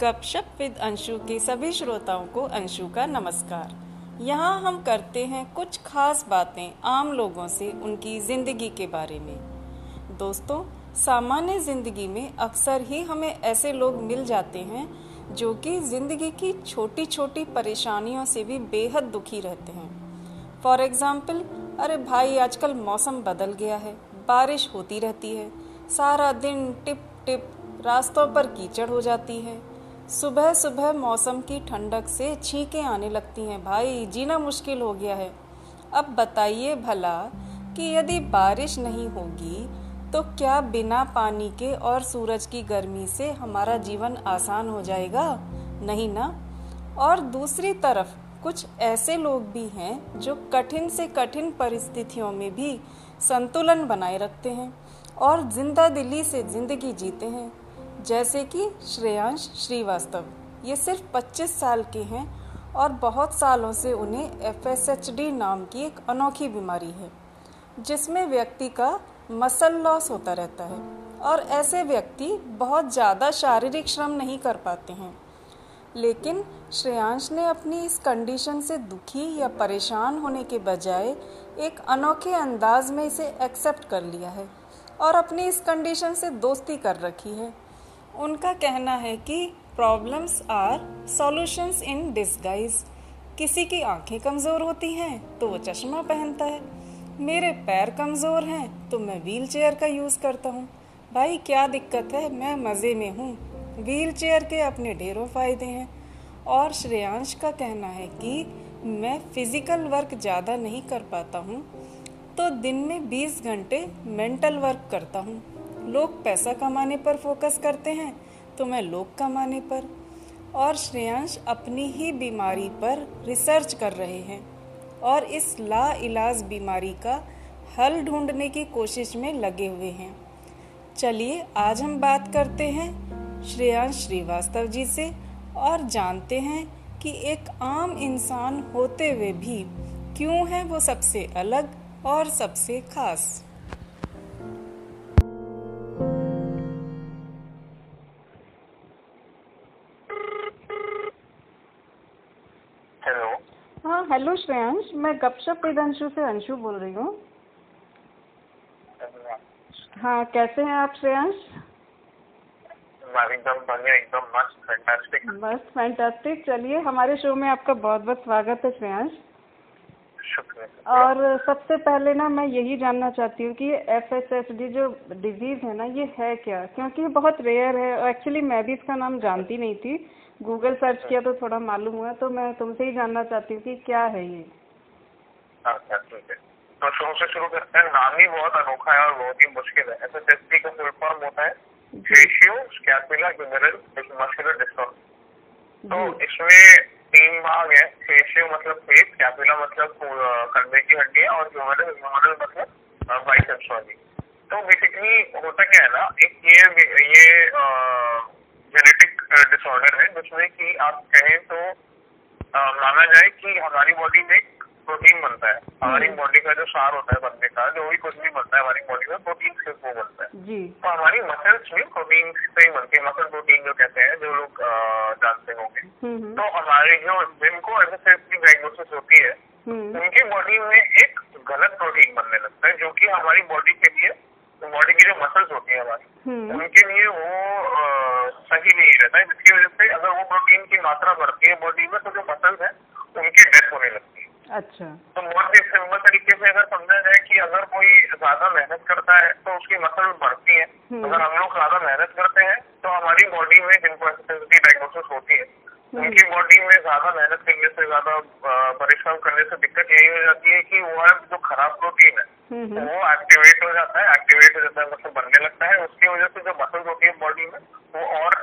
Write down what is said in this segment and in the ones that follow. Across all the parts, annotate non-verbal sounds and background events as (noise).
गपशप विद अंशु के सभी श्रोताओं को अंशु का नमस्कार। यहाँ हम करते हैं कुछ खास बातें आम लोगों से उनकी ज़िंदगी के बारे में। दोस्तों, सामान्य ज़िंदगी में अक्सर ही हमें ऐसे लोग मिल जाते हैं जो कि ज़िंदगी की छोटी छोटी परेशानियों से भी बेहद दुखी रहते हैं। फॉर एग्ज़ाम्पल अरे भाई, आजकल मौसम बदल गया है, बारिश होती रहती है, सारा दिन टिप टिप रास्तों पर कीचड़ हो जाती है सुबह सुबह मौसम की ठंडक से छींकें आने लगती हैं, भाई, जीना मुश्किल हो गया है। अब बताइए भला कि यदि बारिश नहीं होगी तो क्या बिना पानी के और सूरज की गर्मी से हमारा जीवन आसान हो जाएगा? नहीं ना? और दूसरी तरफ़, कुछ ऐसे लोग भी हैं जो कठिन से कठिन परिस्थितियों में भी संतुलन बनाए रखते हैं और ज़िंदा दिली से ज़िंदगी जीते हैं। जैसे कि श्रेयांश श्रीवास्तव। ये सिर्फ़ 25 साल के हैं और बहुत सालों से उन्हें एफएसएचडी नाम की एक अनोखी बीमारी है, जिसमें व्यक्ति का मसल लॉस होता रहता है और ऐसे व्यक्ति बहुत ज़्यादा शारीरिक श्रम नहीं कर पाते हैं। लेकिन श्रेयांश ने अपनी इस कंडीशन से दुखी या परेशान होने के बजाय एक अनोखे अंदाज में इसे एक्सेप्ट कर लिया है और अपनी इस कंडीशन से दोस्ती कर रखी है। उनका कहना है कि problems are solutions in disguise किसी की आँखें कमज़ोर होती हैं तो वो चश्मा पहनता है। मेरे पैर कमज़ोर हैं तो मैं व्हील चेयर का यूज़ करता हूँ। भाई, क्या दिक्कत है? मैं मज़े में हूँ। व्हील चेयर के अपने ढेरों फ़ायदे हैं। और श्रेयांश का कहना है कि मैं फ़िज़िकल वर्क ज़्यादा नहीं कर पाता हूँ। तो दिन में 20 घंटे मेंटल वर्क करता हूँ। लोग पैसा कमाने पर फोकस करते हैं तो मैं लोग कमाने पर और श्रेयांश अपनी ही बीमारी पर रिसर्च कर रहे हैं और इस ला इलाज बीमारी का हल ढूँढने की कोशिश में लगे हुए हैं। चलिए, आज हम बात करते हैं श्रेयांश श्रीवास्तव जी से और जानते हैं कि एक आम इंसान होते हुए भी क्यों है वो सबसे अलग और सबसे खास। श्रेयांश मैं गपशप विद अंशु से अंशु बोल रही हूँ। हाँ कैसे हैं आप श्रेयांश? एकदम बढ़िया एकदम मस्त फैंटास्टिक बस फैंटास्टिक चलिए हमारे शो में आपका बहुत बहुत स्वागत है श्रेयांश। और सबसे पहले ना मैं यही जानना चाहती हूँ कि एफ़ एस एस डी जो डिज़ीज़ है ना ये है क्या? क्योंकि ये बहुत रेयर है एक्चुअली मैं भी इसका नाम जानती नहीं थी। गूगल सर्च किया तो थोड़ा मालूम हुआ तो मैं तुमसे ही जानना चाहती हूँ कि क्या है ये। अच्छा ठीक है। तो शुरू से शुरू करते हैं। नाम ही बहुत अनोखा है और बहुत ही मुश्किल है। एस एस का फुल फॉर्म होता है। Facio scapula humeral muscular distortion तो इसमें तीन भाग है। फेशियो मतलब फेस कैपुला मतलब कंधे की हड्डी और ह्यूमरल ह्यूमरल मतलब बाइसेप्स वाली। तो बेसिकली होता क्या है ना एक ये ये जेनेटिक डिसऑर्डर है जिसमें कि आप कहें तो माना जाए कि हमारी बॉडी में प्रोटीन बनता है। हमारी बॉडी का जो सार होता है बनने का जो भी कुछ भी बनता है हमारी बॉडी में प्रोटीन से वो बनता है। जी। तो हमारी मसल्स भी प्रोटीन से ही बनती है। मसल प्रोटीन जो कहते हैं जो लोग जानते होंगे। तो हमारे जो जिनको एस की डायग्नोसिस होती है उनकी बॉडी में एक गलत प्रोटीन बनने लगता है जो कि हमारी बॉडी के लिए बॉडी की जो मसल्स होती है हमारी उनके लिए वो सही नहीं रहता है जिसकी वजह से अगर वो प्रोटीन की मात्रा बढ़ती है बॉडी में तो जो मसल्स है उनकी डेथ होने लगती है। अच्छा। तो बहुत ही सिंपल तरीके से अगर समझा जाए कि अगर कोई ज़्यादा मेहनत करता है तो उसकी मसल बढ़ती है। अगर हम लोग ज़्यादा मेहनत करते हैं तो हमारी बॉडी में जिनको डायग्नोसिस होती है उनकी बॉडी में ज़्यादा मेहनत करने से ज़्यादा परिश्रम करने से दिक्कत यही हो जाती है कि वो जो खराब प्रोटीन है। वो एक्टिवेट हो जाता है एक्टिवेट हो जाता है मतलब बनने लगता है। उसकी वजह से जो मसल होती है बॉडी में वो और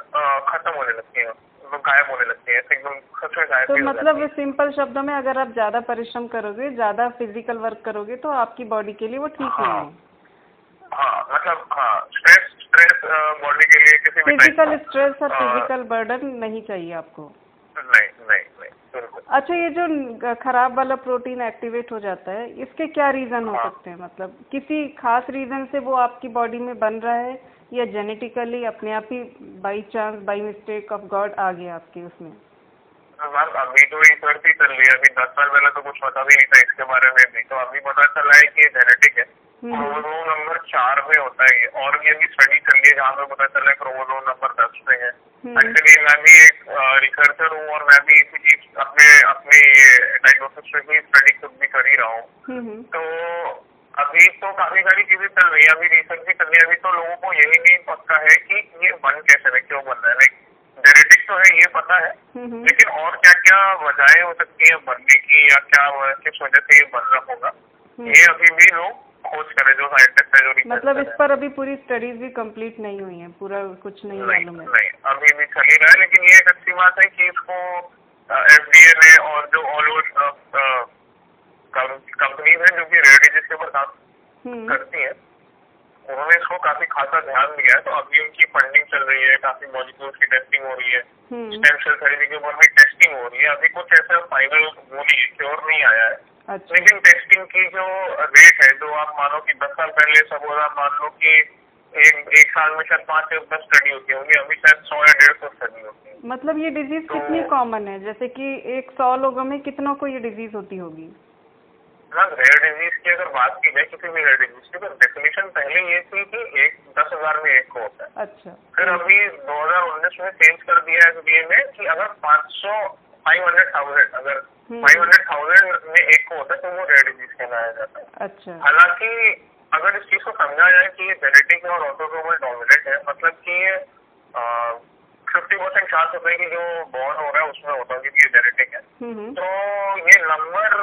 खत्म होने लगती है। तो गायब होने लगती है। एकदम सच में गायब तो मतलब सिंपल शब्दों में अगर आप ज़्यादा परिश्रम करोगे ज़्यादा फ़िज़िकल वर्क करोगे तो आपकी बॉडी के लिए वो ठीक हाँ, नहीं है। हाँ मतलब हाँ स्ट्रेस बॉडी के लिए किसी फ़िज़िकल स्ट्रेस और फ़िज़िकल बर्डन नहीं चाहिए आपको? नहीं नहीं नहीं अच्छा ये जो खराब वाला प्रोटीन एक्टिवेट हो जाता है इसके क्या रीजन हो हाँ। सकते हैं? मतलब किसी खास रीजन से वो आपकी बॉडी में बन रहा है या जेनेटिकली अपने आप ही by chance by mistake of God आ गया आपके उसमें? अभी तो रिसर्च ही चल रही है अभी दस साल पहले तो कुछ पता भी नहीं था इसके बारे में भी तो अभी पता चला है कि जेनेटिक है। हम्म। क्रोमोसोम नंबर चार में होता है ये और भी स्टडी चल रही है जहाँ पे पता चला है क्रोमोसोम नंबर दस में है हम्म। एक्चुअली मैं भी एक रिसर्चर हूँ और मैं भी इसी चीज़ अपने अपने डायग्नोसिस में भी स्टडी खुद भी कर ही रहा हूँ हम्म हम्म तो अभी तो काफ़ी सारी चीज़ें चल रही है अभी रिसर्च भी चल रही है अभी तो लोगों को यही नहीं पता है कि ये बन कैसे रहे क्यों बन रहा है लाइक जेनेटिक्स तो है ये पता है हम्म हम्म। लेकिन और क्या क्या वजहें हो सकती है बनने की या क्या किस वजह से ये बन रहा होगा हम्म। ये अभी भी लोग खोज करें जो साइंटिस्ट है जो मतलब इस पर अभी पूरी स्टडीज़ भी कंप्लीट नहीं हुई है पूरा कुछ नहीं मालूम है। नहीं अभी भी चल ही रहा है लेकिन ये एक अच्छी बात है कि इसको एफ़ डी ने और जो ऑल ओवर कंपनीज़ हैं जो कि रेयर डिज़ीज़ के ऊपर काम हम्म। करती है उन्होंने इसको काफ़ी खासा ध्यान दिया है तो अभी उनकी फंडिंग चल रही है काफ़ी मॉलिक्यूल्स की टेस्टिंग हो रही है स्टेम सेल थेरेपी के ऊपर भी टेस्टिंग हो रही है अभी कुछ ऐसा फाइनल वो नहीं है क्योर नहीं आया है। अच्छा। लेकिन टेस्टिंग की जो रेट है जो आप मानो कि दस साल पहले सपोज़ आप मान लो कि एक एक साल में शायद पाँच या दस स्टडी होती होंगी अभी शायद सौ या डेढ़ सौ स्टडी होती है। मतलब ये डिज़ीज़ तो- कितनी कॉमन है? जैसे कि एक सौ लोगों में कितनों को ये डिज़ीज़ होती होगी? ना रेयर डिज़ीज़ की अगर बात की जाए किसी भी रेयर डिज़ीज़ की तो डेफिनेशन पहले ये थी कि एक दस हज़ार में एक को होता है। अच्छा। फिर अभी 2019 में चेंज कर दिया है एसडीए ने कि अगर 500 500,000 अगर हम्म। 500,000 में एक को होता है तो वो रेयर डिज़ीज़ कहलाया जाता है। अच्छा। हालाँकि अगर इस चीज़ को समझा जाए कि ये जेनेटिक और ऑटोसोमल डोमिनेंट है मतलब कि ये फिफ्टी परसेंट चांस होता है कि जो बॉर्न हो रहा है उसमें होता है क्योंकि ये जेनेटिक है। हम्म हम्म। तो ये नंबर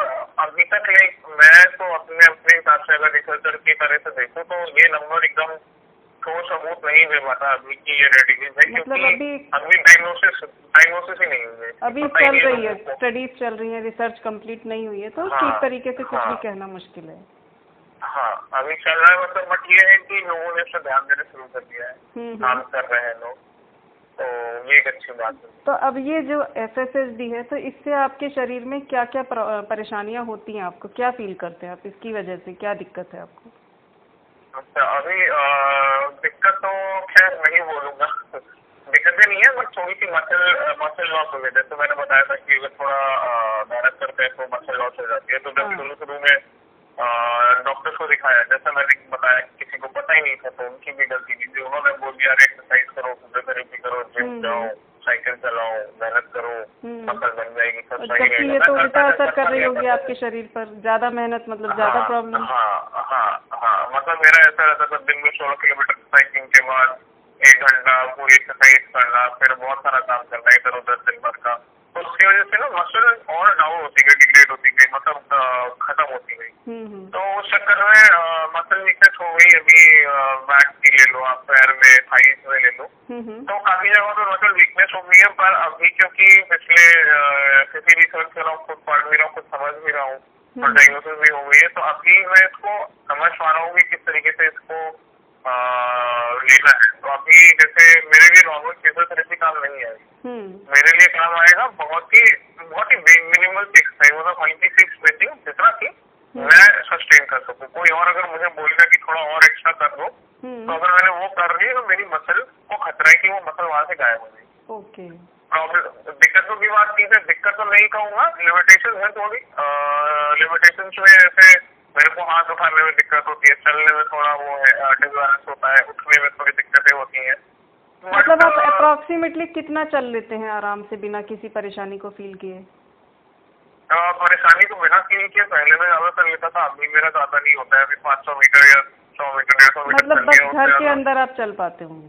अभी तक लाइक मैं तो अपने अपने हिसाब से अगर रिसर्चर की तरह से देखूँ तो ये नंबर एकदम ठोस सबूत नहीं दे पाता अभी की ये रेडिकेज है। मतलब क्योंकि अभी- डायग्नोसिस डायग्नोसिस ही नहीं हुई है अभी चल रही है स्टडीज़ चल रही है रिसर्च कंप्लीट नहीं हुई है तो हाँ, ठीक तरीके से कुछ भी हाँ। कहना मुश्किल है। हाँ अभी चल रहा है मतलब बट ये है कि लोगों ने इस ध्यान देना शुरू कर दिया है। हम्म काम हम्म कर रहे हैं लोग। तो ये एक अच्छी बात है। तो अब ये जो एफ़ एस एस डी है तो इससे आपके शरीर में क्या क्या परेशानियाँ होती हैं आपको? क्या फील करते हैं आप? इसकी वजह से क्या दिक्कत है आपको? अच्छा अभी दिक्कत तो खैर नहीं बोलूँगा। दिक्कतें नहीं है बट थोड़ी सी मसल मसल लॉस हो गई। जैसे मैंने बताया था कि अगर थोड़ा मेहनत करते हैं तो मसल लॉस हो जाती है। तो जब हाँ। शुरू शुरू में डॉक्टर को दिखाया जैसा मैंने बताया किसी को पता ही नहीं था तो उनकी भी गलती थी। उन्होंने बोल दिया अरे एक्सरसाइज करो फिजियोथेरेपी करो जिम हम्म। जाओ। साइकिल चलाओ मेहनत करो फ़सल बन जाएगी सब सही ये तो उल्टा असर कर रही होगी आपके शरीर पर ज़्यादा मेहनत मतलब ज़्यादा हाँ, प्रॉब्लम हाँ हाँ हाँ मतलब मेरा ऐसा रहता था दिन में सोलह किलोमीटर साइकिल के बाद एक घंटा पूरी एक्सरसाइज करना फिर बहुत सारा काम करना इधर उधर दिन भर का। तो उसकी वजह से ना मसल और डाउन होती गई डिग्रेड होती गई मतलब खत्म होती गई। हम्म हम्म। तो उस चक्कर में मसल वीकनेस हो गई अभी बैक की ले लो आप पैर में थाइस में ले लो। हम्म तो काफ़ी जगहों पे मसल वीकनेस हो गई है पर अभी क्योंकि पिछले किसी रिसर्च कर रहा हूँ खुद पढ़ भी रहा हूँ खुद समझ भी रहा हूँ और। डायग्नोसिस भी हो गई है तो अभी मैं इसको समझ पा रहा हूँ कि किस तरीके से इसको लेना है। तो अभी जैसे मेरे लिए नॉर्मल फिजियोथेरेपी काम नहीं है। हम्म। मेरे लिए काम आएगा बहुत ही बहुत ही मिनिमल फिक्स एक्सरसाइज मतलब हल्की सी स्ट्रेचिंग जितना कि मैं सस्टेन कर सकूँ। कोई और अगर मुझे बोलेगा कि थोड़ा और एक्स्ट्रा कर दो तो हम्म अगर मैंने वो कर ली तो मेरी मसल को खतरा है कि वो मसल वहाँ से गायब हो जाएगी ओके प्रॉब्लम दिक्कतों की बात की जाए दिक्कत तो नहीं कहूँगा। लिमिटेशन है थोड़ी लिमिटेशन में जैसे मेरे को हाथ उठाने में दिक्कत होती है चलने में थोड़ा वो है डिसबैलेंस होता है उठने में थोड़ी दिक्कतें होती हैं। But, मतलब आप अप्रोक्सीमेटली कितना चल लेते हैं आराम से बिना किसी परेशानी को फील किए? परेशानी तो बिना फील किए पहले मैं ज़्यादा कर लेता था अभी मेरा ज़्यादा नहीं होता है अभी पाँच सौ मीटर या सौ मीटर डेढ़ सौ मीटर मतलब बस घर के अंदर आप चल पाते होंगे?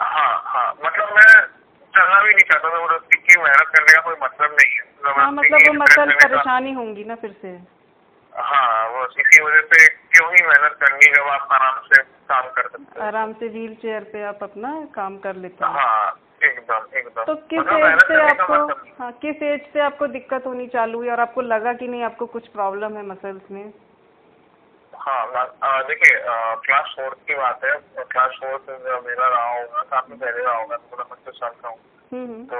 हाँ हाँ मतलब मैं चलना भी नहीं चाहता की मेहनत करने का कोई मतलब नहीं है। हाँ मतलब वो का- परेशानी होंगी ना फिर से। हाँ वो इसी वजह से क्यों ही मेहनत करनी जब आप आराम से काम कर सकते हैं। आराम से व्हील चेयर पे आप अपना काम कर लेते हैं। हाँ एकदम एकदम। तो किस मतलब एज से आपको मतलब हाँ किस एज से आपको दिक्कत होनी चालू हुई और आपको लगा कि नहीं आपको कुछ प्रॉब्लम है मसल्स में? हाँ देखिए क्लास फोर्थ की बात है। क्लास फोर्थ मेरा रहा होगा काफ़ी पहले रहा होगा तो मैं साल का हूँ। हम्म हम्म। तो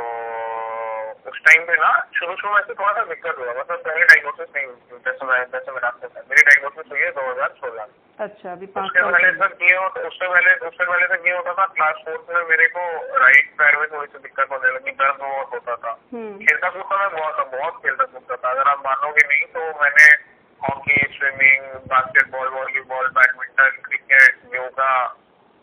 उस टाइम पे ना शुरू शुरू में ऐसे थोड़ा सा दिक्कत हुआ। मतलब पहले डायग्नोसिस नहीं हुई जैसे मैं जैसे मैंने आपको मेरी डायग्नोसिस हुई है दो हज़ार सोलह अच्छा अभी उसके पहले तक ये होता उससे पहले उससे पहले तक ये होता था क्लास फोर्थ में मेरे को राइट पैर में थोड़ी सी दिक्कत होने लगी दर्द बहुत होता था। हम्म। खेलता कूदता मैं बहुत बहुत खेलता कूदता था। अगर आप मानोगे नहीं तो मैंने hockey swimming basketball volleyball badminton cricket yoga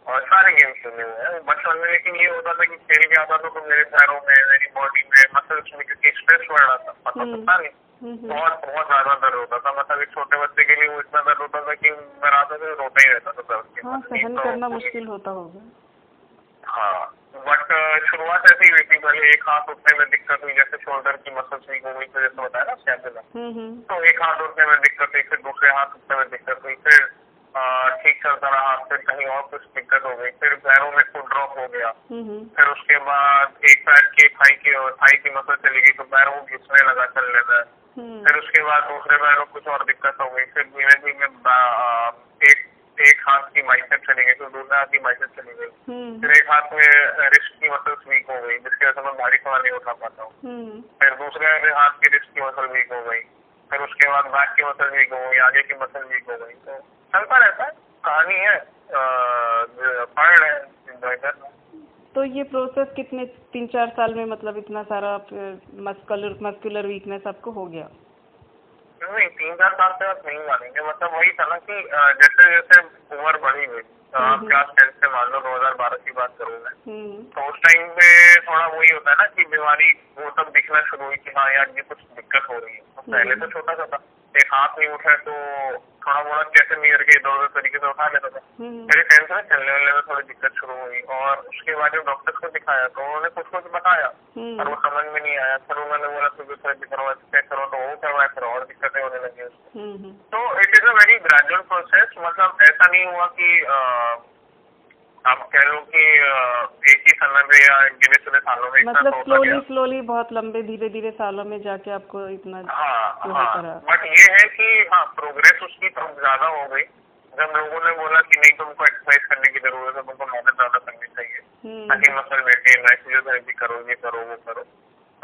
और सारे गेम्स खेले हुए हैं? बचपन में लेकिन ये होता था कि खेल के आता था तो मेरे पैरों में मेरी बॉडी में मसल्स में क्योंकि स्ट्रेस बढ़ रहा था पता हम्म। पता नहीं। हम्म, हम्म। बहुत बहुत ज़्यादा दर्द होता था मतलब एक छोटे बच्चे के लिए वो इतना दर्द होता था कि मैं रात में रोता ही रहता था दर्द के हाँ सहन तो करना मुश्किल होता होगा। हाँ बट शुरुआत ऐसी हुई थी पहले एक हाथ उठने में दिक्कत हुई जैसे शोल्डर की मसल्स वीक हो गई तो जैसे बताया ना स्कैपुला हम्म हम्म। तो एक हाथ उठने में दिक्कत हुई फिर दूसरे हाथ उठने में दिक्कत हुई फिर ठीक चलता रहा फिर कहीं और कुछ दिक्कत हो गई। फिर पैरों में फुट ड्रॉप हो गया। हम्म हम्म। फिर उसके बाद एक पैर की थाई की और थाई की मसल चली गई तो पैरों को घिसने लगा चलने में। हम्म। फिर उसके बाद दूसरे पैर में कुछ और दिक्कत हो गई। फिर धीरे धीरे एक एक हाथ की माइसेप चली गई फिर दूसरे हाथ की माइसेप चली गई। फिर एक हाथ में रिस्ट की मसल्स वीक हो गई जिसकी वजह से मैं भारी सामान नहीं उठा पाता हूँ। फिर दूसरे हाथ की रिस्ट की मसल वीक हो गई। फिर उसके बाद बैक की मसल वीक हो गई आगे की मसल वीक हो गई तो चलता रहता है कहानी है पढ़ रहे हैं कर रहे तो ये प्रोसेस कितने तीन चार साल में मतलब इतना सारा मस्कुलर मस्कुलर वीकनेस आपको हो गया? नहीं तीन चार साल से आप नहीं मानेंगे। मतलब वही था ना कि जैसे जैसे उम्र बढ़ी हुई हम्म। क्लास टेंथ से मान लो 2012 की बात करूँ मैं हम्म। तो उस टाइम पे थोड़ा वही होता है ना कि बीमारी वो तब दिखना शुरू हुई कि हाँ यार ये कुछ दिक्कत हो रही है। तो पहले तो छोटा सा था। एक हाथ नहीं उठा तो थोड़ा मोड़ा कैसे नहीं करके इधर उधर तरीके से उठा लेता था। हम्म। मेरे टेंथ में चलने वलने में थोड़ी दिक्कत शुरू हुई और उसके बाद जब डॉक्टर को दिखाया तो उन्होंने कुछ कुछ बताया। पर हम्म वो समझ में नहीं आया। फिर उन्होंने बोला फिजियोथेरेपी करो एक्सरसाइज करो तो वो करवाया फिर और दिक्कतें होने लगी उसको हम्म हम्म। तो it is a very gradual process मतलब ऐसा नहीं हुआ कि आप कह लो कि एक ही समय में या गिने चुने सालों में मतलब तो स्लोली स्लोली बहुत लंबे धीरे धीरे सालों में जाके आपको इतना हाँ हाँ। बट ये है कि हाँ प्रोग्रेस उसकी ज़्यादा हो गई। जब लोगों ने बोला कि नहीं तुमको एक्सरसाइज करने की ज़रूरत है तुमको मेहनत ज़्यादा करनी चाहिए। हम्म। ताकि मसल मेंटेन रहे फिजियोथेरेपी करो ये करो वो करो।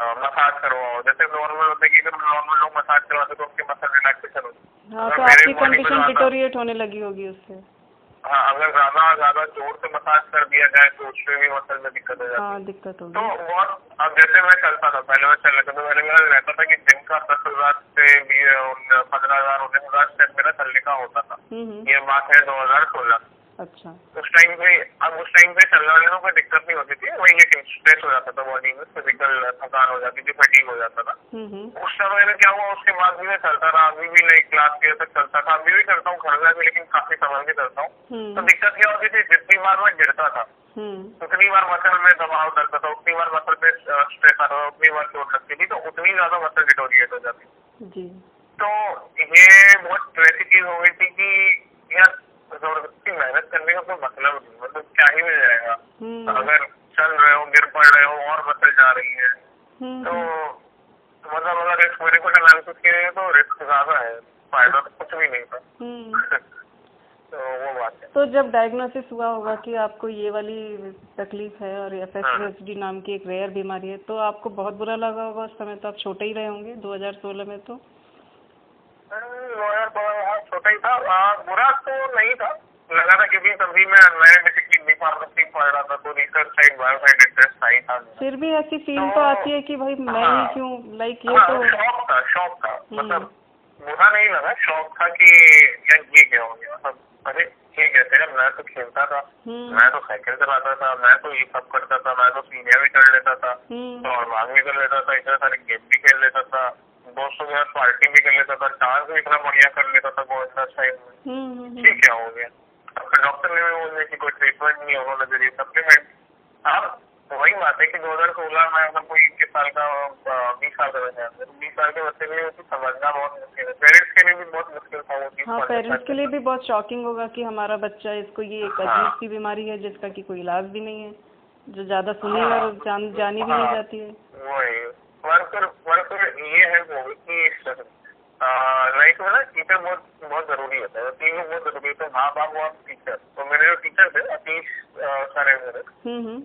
मसाज करवाओ। जैसे नॉर्मल होता है कि अगर नॉर्मल लोग मसाज करवाते तो उनके मसल रिलैक्सेशन होती हाँ। तो आपकी कंडीशन डिटोरिएट होने लगी होगी उससे। हाँ अगर ज़्यादा ज़्यादा ज़ोर से मसाज कर दिया जाए तो उसमें भी मसल में दिक्कत हो जाती है। हाँ दिक्कत तो और अब जैसे मैं चलता था पहले मैं चल रहा था तो पहले मेरा रहता था कि दिन का दस हज़ार से पंद्रह हज़ार उन्नीस हज़ार स्टेप मेरा चलने का होता था। हम्म हम्म। ये बात है दो हज़ार सोलह। अच्छा। उस टाइम पे अब उस टाइम पे चलने वाले में कोई दिक्कत नहीं होती थी। वही लेकिन स्ट्रेस हो जाता था बॉडी में फ़िज़िकल थकान हो जाती थी फटीग हो जाता था। हम्म हम्म। उस समय में क्या हुआ उसके बाद भी मैं चलता रहा। अभी भी लाइक क्लास के तक चलता था। अभी भी करता हूँ घर में भी लेकिन काफ़ी समय भी करता हूँ। तो हम्म दिक्कत क्या होती थी जितनी बार मैं गिरता था उतनी बार मसल में दबाव डलता था उतनी बार मसल पे स्ट्रेस आता था उतनी बार चोट लगती थी तो उतनी ज़्यादा मसल डिटोरिएट हो जाती थी। जी। तो ये बहुत वैसी चीज़ हो गई थी कि यार ज़बरदस्ती मेहनत करने का कोई मतलब नहीं मतलब क्या ही मिल जाएगा। हम्म। अगर चल रहे हो गिर पड़ रहे हो और मसल जा रही है हम्म। तो मतलब अगर रिस्क मेरे को एनालिसिस तो रिस्क ज़्यादा है फ़ायदा तो कुछ भी नहीं था। हम्म। (laughs) तो वो बात है। तो जब डायग्नोसिस हुआ होगा कि आपको ये वाली तकलीफ़ है और एफ़ एस नाम की एक रेयर बीमारी है तो आपको बहुत बुरा लगा होगा उस समय तो आप छोटे ही रहे होंगे 2016 में तो। लॉयर छोटा ही था बुरा तो नहीं था लगा था क्योंकि तभी मैं मैंने बेसिकली बी फार्मेसी पढ़ रहा था तो research side bio side interest था ही था फिर भी ऐसी फील तो तो- आती है कि भाई मैं ही हाँ। क्यों लाइक ये हाँ, तो शौक था शौक था। हम्म। मतलब बुरा नहीं लगा शौक था कि यार ये क्या हो गया। मतलब अरे ठीक है तेरा मैं तो खेलता था। हम्म। मैं तो साइकिल चलाता था मैं तो ये सब करता था मैं तो सीनियर भी कर लेता था हम्म। और भाग भी कर लेता था इतने सारे गेम भी खेल लेता था। दोस्तों के साथ पार्टी भी कर लेता था डांस भी इतना बढ़िया कर लेता था गोविंदा साइड में हम्म क्या हो गया? फिर डॉक्टर ने भी बोल दिया कि कोई ट्रीटमेंट नहीं है दे दी सप्लीमेंट अब वही बात है कि 2016 में अगर कोई इक्कीस साल का बीस साल का बच्चा बीस साल के बच्चे के लिए उसे समझना बहुत मुश्किल है। पेरेंट्स के लिए भी बहुत मुश्किल था वो चीज़ हाँ पेरेंट्स के। लिए भी बहुत शॉकिंग होगा कि हमारा बच्चा इसको ये एक हाँ। अजीब सी बीमारी है जिसका कि कोई इलाज भी नहीं है जो ज़्यादा सुनी हाँ। और जान जानी भी नहीं हाँ। जाती है। वही। वर्कर वर्कर ये है वो कि लाइफ में ना टीचर बहुत बहुत ज़रूरी होता है। तीन लोग बहुत ज़रूरी होते हैं। माँ बाप और टीचर तो मेरे जो टीचर थे अतीश सर है मेरे। हम्म हम्म।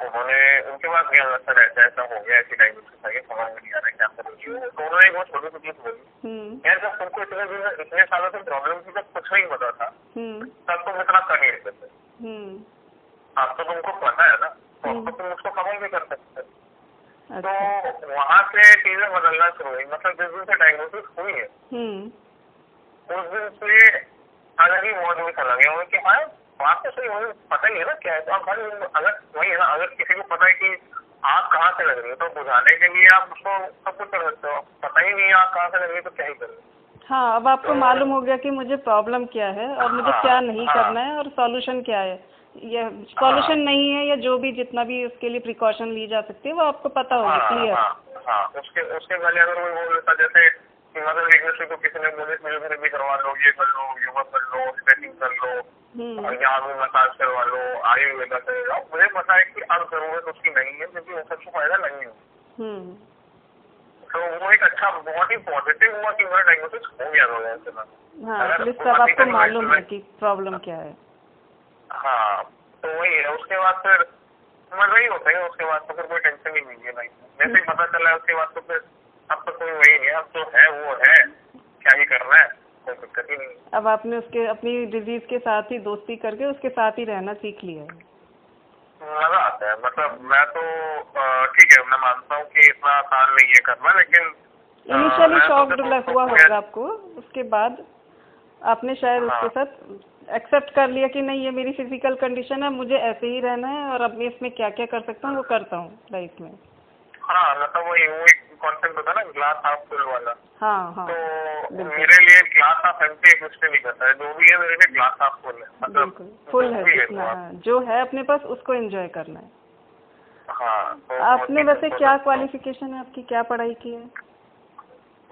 उन्होंने उनके पास गया मतलब सर ऐसा ऐसा हो गया ऐसी है समझ में नहीं आ रहा क्या करूँ। तो उन्होंने बहुत छोटी सी चीज़ बोली। हम्म। यार जब तुमको इतने दिन इतने सालों से प्रॉब्लम थी जब कुछ नहीं पता था हम्म। तब तुम इतना कर नहीं थे हम्म। अब तो तुमको पता है ना। तो तो तुम उसको कमाई भी कर सकते। तो वहाँ से चीज़ें बदलना शुरू हुई मतलब जिस दिन से डायग्नोसिस हुई है हम्म। उस दिन से अलग ही मौज में चला गया। कि हाँ तो सही मुझे पता ही है ना क्या है। तो आप हर अगर वही है ना अगर किसी को पता है कि आग कहाँ से लग रही है तो बुझाने के लिए आप उसको सब कुछ कर सकते हो। पता ही नहीं है आग कहाँ से लग रही है तो क्या ही करें। हाँ अब आपको तो, मालूम हो गया कि मुझे प्रॉब्लम क्या है और मुझे हाँ, क्या नहीं हाँ। करना है और सॉल्यूशन क्या है। या सॉल्यूशन नहीं है या जो भी जितना भी उसके लिए प्रिकॉशन ली जा सकती है वो आपको पता होगा हाँ क्लियर हाँ हाँ। उसके उसके पहले अगर कोई बोल देता जैसे कि मतलब वीकनेस को किसी ने बोले फिजियोथेरेपी करवा लो ये कर लो योगा कर लो स्ट्रेचिंग कर लो हम्म। और यहाँ भी मसाज करवा लो आयुर्वेदा से जाओ मुझे पता है कि अब ज़रूरत उसकी नहीं है क्योंकि वो सबसे फ़ायदा नहीं है। हम्म। तो वो एक अच्छा बहुत ही पॉजिटिव हुआ कि मेरा डायग्नोसिस हो गया दो हज़ार से हाँ अगर एटलीस्ट आपको मालूम है कि प्रॉब्लम क्या है। हाँ तो वही है उसके बाद फिर मज़ा ही होता है उसके बाद तो फिर कोई टेंशन ही नहीं है लाइफ में जैसे ही पता चला है उसके बाद तो फिर अब तो कोई वही है अब तो है वो है क्या ही करना है कोई दिक्कत ही नहीं। अब आपने उसके अपनी डिज़ीज़ के साथ ही दोस्ती करके उसके साथ ही रहना सीख लिया है। मज़ा आता है मतलब मैं तो ठीक है मैं मानता हूँ कि इतना आसान नहीं है करना लेकिन इनिशियली तो शॉक हुआ होगा आपको उसके बाद आपने शायद हाँ। उसके साथ एक्सेप्ट कर लिया कि नहीं ये मेरी फ़िज़िकल कंडीशन है मुझे ऐसे ही रहना है और अब मैं इसमें क्या क्या कर सकता हूँ वो करता हूँ लाइफ में। हाँ मतलब वो कॉन्सेप्ट होता है ना ग्लास हाफ़ फुल वाला। हाँ हाँ तो मेरे लिए ग्लास हाफ़ एम्प्टी कुछ नहीं करता है। जो भी है मेरे लिए ग्लास हाफ़ फुल है। मतलब फुल है जितना आप- हाँ, जो है अपने पास उसको एंजॉय करना है। हाँ तो आपने वैसे क्या क्वालिफिकेशन है आपकी? क्या पढ़ाई की है?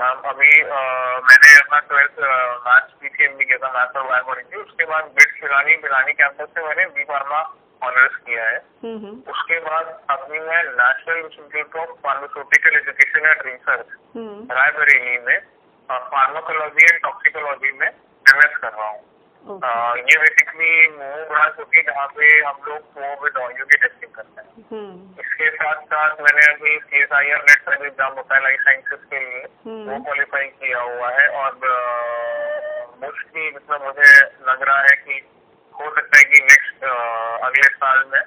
मैम अभी आ, मैंने अपना twelfth math P P M B किया था मैथ और बायोलॉजी उसके बाद बिट फिलानी पिलानी कैंपस से मैंने बी फार्मा ऑनर्स किया है। हम्म हम्म। उसके बाद अभी मैं National Institute of Pharmaceutical Education and Research Raebareli में फार्माकोलॉजी एंड टॉक्सिकोलॉजी में एमएस कर रहा हूँ। ये बेसिकली वो ब्रांच होती है जहाँ पे हम लोग कोविड की टेस्टिंग करते हैं। हम्म। इसके साथ साथ मैंने अभी C S I R NET का एग्ज़ाम होता है लाइफ साइंसेज के लिए। वो हम्म क्वालिफाई किया हुआ है और मोस्टली मतलब मुझे लग रहा है कि हो सकता है कि नेक्स्ट अगले साल में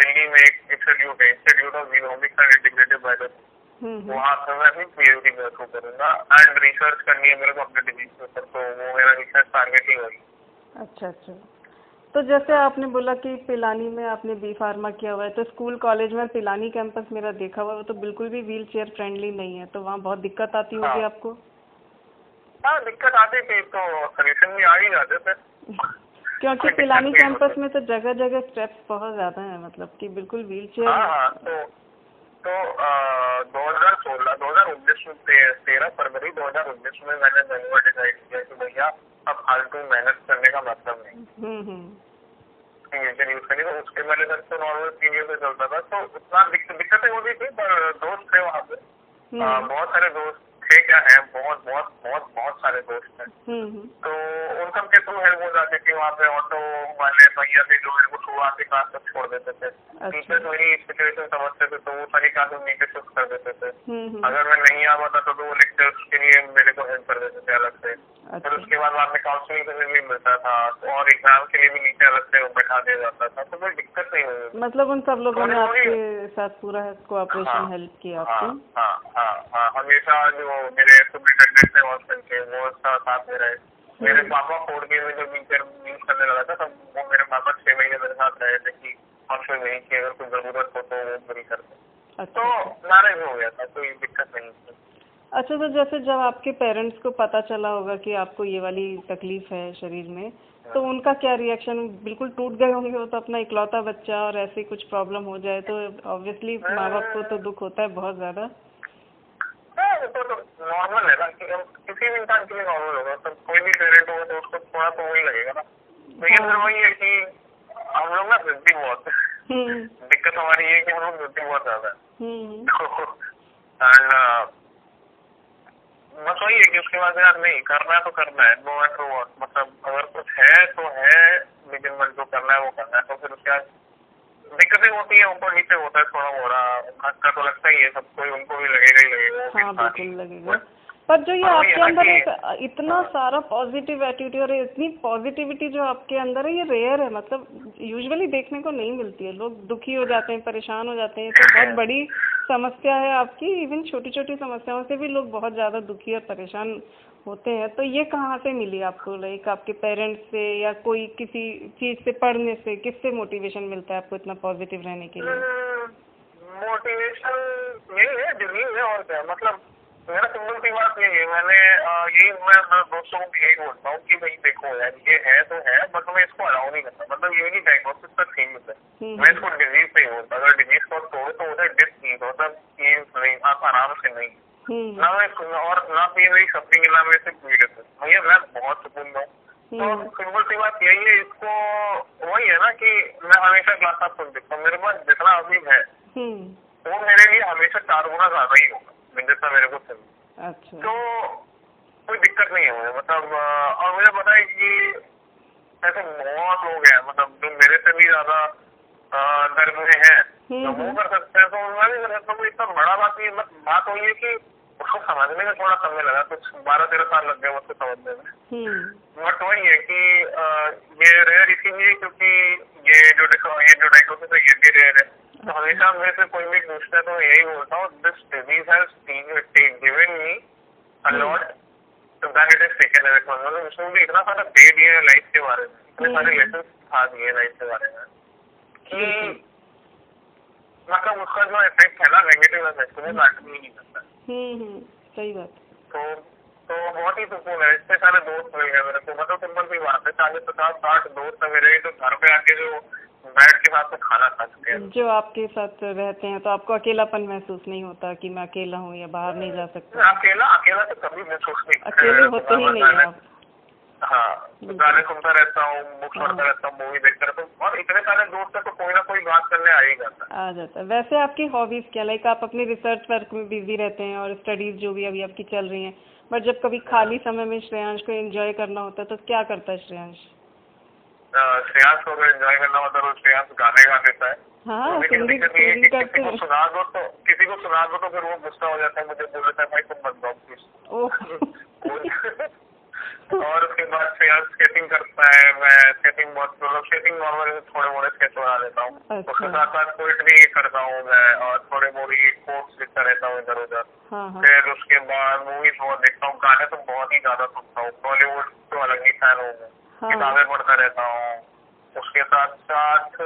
दिल्ली में एक इंस्टीट्यूट है। Institute of Genomics and Integrative Biology वहाँ पे मैं अपनी पीएचडी में शुरू करूँगा। एंड रिसर्च करनी है मेरे को अपने डिज़ीज़ के ऊपर तो वो मेरा रिसर्च टारगेट ही होगी अच्छा अच्छा। तो जैसे आपने बोला कि पिलानी में आपने बी फार्मा किया हुआ है तो स्कूल कॉलेज में पिलानी कैंपस मेरा देखा हुआ है वो तो बिल्कुल भी व्हील चेयर फ्रेंडली नहीं है तो वहाँ बहुत दिक्कत आती होगी हाँ। आपको? हाँ दिक्कत आती थी तो सोल्यूशन भी आ ही जाते थे। (laughs) क्योंकि पिलानी कैंपस में तो जगह जगह स्टेप्स बहुत ज़्यादा है मतलब कि बिल्कुल व्हील हाँ चेयर हाँ तो दो हज़ार सोलह दो हज़ार उन्नीस में तेरह फरवरी दो हज़ार उन्नीस में मैंने मैनुअल डिसाइड किया कि भैया अब फालतू मेहनत करने का मतलब नहीं। हम्म हम्म। यूज़ तो उसके मैंने सर तो नॉर्मल पीरियड से चलता था तो उतना दिक- दिक्कतें होती थी पर दोस्त थे वहाँ पे। हम्म। बहुत सारे दोस्त थे क्या है बहुत बहुत बहुत बहुत सारे दोस्त हैं। हम्म हम्म। तो उन सब के थ्रू हेल्प हो जाते थी वहाँ पे ऑटो वाले भैया थे जो मेरे को शुरुआत से क्लास तक छोड़ देते थे। टीचर्स मेरी सिचुएशन समझते थे तो वो सारी क्लासेस नीचे शिफ्ट कर देते थे। हम्म अगर मैं नहीं आ पाता तो, तो वो लेक्चर्स के लिए मेरे को हेल्प कर देते थे अलग से। फिर अच्छा उसके बाद बाद में काउंसलिंग के लिए भी मिलता था तो और एग्ज़ाम के लिए भी नीचे अलग से बैठा दिया जाता था तो कोई दिक्कत नहीं हुई। मतलब उन सब लोगों ने आपके साथ पूरा कोऑपरेशन हाँ, हेल्प किया हाँ हाँ हाँ हाँ हमेशा जो मेरे सुपरिटेंडेंट थे हॉस्टल के वो साथ में रहे। मेरे पापा फोड़ के में जब टीचर यूज़ करने लगा था तब वो मेरे पापा छह महीने मेरे साथ रहे थे कि हॉस्टल में ही कि अगर कोई ज़रूरत हो तो वो पूरी करते तो अच्छा हो गया था कोई दिक्कत नहीं थी। अच्छा तो जैसे जब आपके पेरेंट्स को पता चला होगा कि आपको ये वाली तकलीफ़ है शरीर में तो उनका क्या रिएक्शन बिल्कुल टूट गए होंगे वो तो अपना इकलौता बच्चा और ऐसे कुछ प्रॉब्लम हो जाए तो ऑब्वियसली माँ बाप को तो दुख होता है बहुत ज़्यादा। हाँ, नॉर्मल है ना कि किसी भी इंसान के लिए नॉर्मल होगा तो कोई भी पेरेंट होगा तो उसको थोड़ा तो वही लगेगा ना। लेकिन फिर वही है कि हम लोग ना जिद्दी बहुत हम्म। दिक्कत हमारी ये है कि हम लोग जिद्दी बहुत ज़्यादा है। हम्म। एंड बस वही है कि उसके बाद यार नहीं करना है तो करना है नो मैटर वॉट मतलब अगर कुछ है तो है लेकिन बस जो करना है वो करना है तो फिर उसके बाद दिक्कतें होती है ऊपर नीचे होता है थोड़ा मोड़ा का तो लगता ही है सबको उनको भी लगेगा ही लगेगा हाँ बिल्कुल लगेगा। पर जो ये आपके अंदर एक इतना सारा पॉजिटिव एटीट्यूड और इतनी पॉजिटिविटी जो आपके अंदर है ये रेयर है मतलब यूजुअली देखने को नहीं मिलती है। लोग दुखी हो जाते हैं परेशान हो जाते हैं तो बहुत बड़ी समस्या है आपकी। इवन छोटी छोटी समस्याओं से भी लोग बहुत ज़्यादा दुखी और परेशान होते हैं तो ये कहाँ से मिली आपको? लाइक आपके पेरेंट्स से या कोई किसी चीज़ से पढ़ने से? किससे मोटिवेशन मिलता है आपको इतना पॉजिटिव रहने के लिए? मोटिवेशन यही है डिग्री है और क्या। मतलब मेरा सिंगल सी बात यही है। मैंने यही मैं, दोस्तों को यही बोलता हूँ कि भाई देखो यार ये है तो है बट मैं इसको अलाउ नहीं करता। मतलब ये नहीं डायग्नोसिस का सीमित है। हम्म। मैं इसको डिज़ीज़ नहीं बोलता अगर डिज़ीज़ को तोड़ तो उधर डिस नहीं होता मतलब नहीं आप आराम से नहीं। हम्म। ना मैं और ना तो ये मेरी शक्ति के नाम से पीड़ित है भैया मैं बहुत सुकून हूँ। तो सिंपल हम्म। सी बात यही है इसको वही है ना कि मैं हमेशा क्लास आप सुन देखता हूँ। मेरे पास जितना अभी है वो मेरे लिए हमेशा चार गुना ज़्यादा ही होगा जितना मेरे को चाहिए अच्छा। तो कोई दिक्कत नहीं है मुझे मतलब और मुझे पता है कि ऐसे बहुत लोग हैं मतलब जो मेरे से भी ज़्यादा दर्द में है हम्म, तो वो हम्म। कर सकते हैं तो मैं भी कर सकता हूँ। इतना बड़ा बात नहीं बात वही है कि उसको समझने में थोड़ा समय लगा कुछ बारह तेरह साल लग गए उसको समझने में। But hmm. वही है कि ये रेयर इसीलिए क्योंकि ये जो ये जो डायग्नोसिस है ये भी रेयर है। तो हमेशा मेरे से कोई भी पूछता तो यही बोलता हूँ this disease has given me a lot तो that it is taken away from मतलब उसने इतना सारा दे दिया है लाइफ के बारे में इतने सारे लेसन सिखा दिए लाइफ के बारे में। कि मतलब उसका जो इफ़ेक्ट है ना नेगेटिव इफ़ेक्ट वो काट नहीं करता। सही बात। तो तो बहुत ही सुकून है इतने सारे दोस्त मिल गए मेरे को। मतलब सिंपल सी बात है चालीस पचास साठ दोस्त है मेरे जो घर पे आके जो बैठ के साथ खाना खा सकते हैं। जो आपके साथ रहते हैं तो आपको अकेलापन महसूस नहीं होता कि मैं अकेला हूँ या बाहर नहीं जा सकता? अकेला अकेला तो कभी महसूस नहीं अकेले होते ही नहीं आप। हाँ गाने सुनता रहता हूँ बुक्स पढ़ता हाँ। रहता हूँ मूवी देखता रहता हूँ और इतने सारे दोस्त है तो कोई ना कोई बात करने आ ही जाता आ जाता है। वैसे आपकी हॉबीज क्या? लाइक आप अपने रिसर्च वर्क में बिज़ी रहते हैं और स्टडीज़ जो भी अभी आपकी चल रही हैं बट जब कभी खाली समय में श्रेयांश को एंजॉय करना होता है तो क्या करता है श्रेयांश? श्रेयांश को अगर एंजॉय करना होता है तो श्रेयांश गाने गा देता है। हाँ, है कि किसी को सुना दो तो किसी को सुना दो तो फिर वो गुस्सा हो जाता है मुझे बोल देता है भाई तुम बन जाओ प्लीज़ और उसके बाद श्रेयांश स्केटिंग करता है मैं स्केटिंग बहुत मतलब स्केटिंग नॉर्मल थोड़े मोड़े स्केच बना लेता हूँ। अच्छा। उसके साथ साथ पोइट्री करता हूँ मैं और थोड़ी मोड़ी कोर्स लिखता रहता हूँ इधर उधर। हाँ, हाँ। फिर उसके बाद मूवीज़ बहुत देखता हूँ। गाने तो बहुत ही ज़्यादा सुनता हूँ। बॉलीवुड तो अलग ही फ़ैन हूँ मैं। हाँ। किताबें पढ़ता रहता हूँ। उसके साथ साथ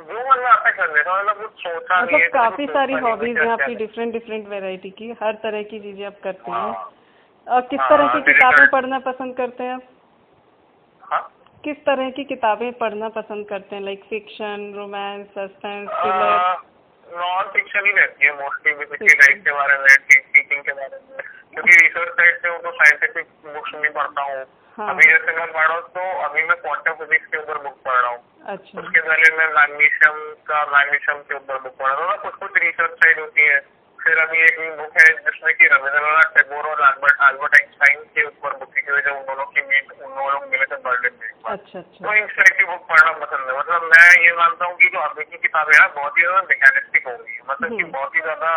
जो मन में आता कर लेता हूँ। मतलब कुछ सोचा मतलब काफ़ी सारी हॉबीज हैं आपकी डिफरेंट डिफरेंट वेराइटी की। हर तरह की चीज़ें आप करते हैं। हाँ। और किस तरह की किताबें पढ़ना पसंद करते हैं आप? किस तरह की किताबें पढ़ना पसंद करते हैं? Like fiction romance suspense thriller non fiction ही रहती है मोस्टली बेसिकली लाइफ के बारे में टीचिंग के बारे में। क्योंकि रिसर्च साइड से वो तो साइंटिफिक बुक्स भी पढ़ता हूँ। हाँ। अभी जैसे मैं पढ़ रहा हूँ तो अभी मैं क्वांटम फिजिक्स के ऊपर बुक पढ़ रहा हूँ। अच्छा। उसके पहले मैं मैग्नीशियम का मैग्नीशियम के ऊपर बुक पढ़ रहा हूँ। कुछ कुछ रिसर्च साइड होती है। फिर अभी एक बुक है जिसमें की रविंद्रनाथ टैगोर और अल्बर्ट अल्बर्ट आइंस्टाइन के ऊपर बुक लिखी हुई जब उन दोनों की मीट उन दोनों मिले थे बर्लिन में अच्छा अच्छा। तो इस टाइप की बुक पढ़ना पसंद है। मतलब मैं ये मानता हूँ की जो अभी की किताबें है बहुत ही ज़्यादा मैकेनिस्टिक हो गई है। मतलब की हम्म। बहुत ही ज़्यादा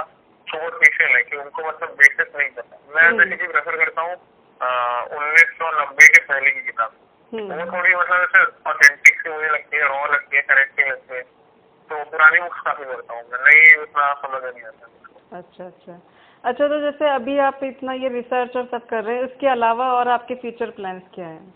शोर पेशल है की उनको मतलब बेसिक नहीं पता। मैं हम्म। प्रेफर करता हूँ उन्नीस सौ नब्बे के पहले की किताब। हम्म। वो थोड़ी मतलब ऐसे ऑथेंटिक सी मुझे लगती है रॉ लगती है करेक्टिंग लगती है। तो पुरानी बुक्स काफ़ी पढ़ता हूँ मैं। नहीं उतना समझ नहीं आता। अच्छा अच्छा। अच्छा तो जैसे अभी आप इतना ये रिसर्च और सब कर रहे हैं इसके अलावा और आपके फ्यूचर प्लान्स क्या हैं?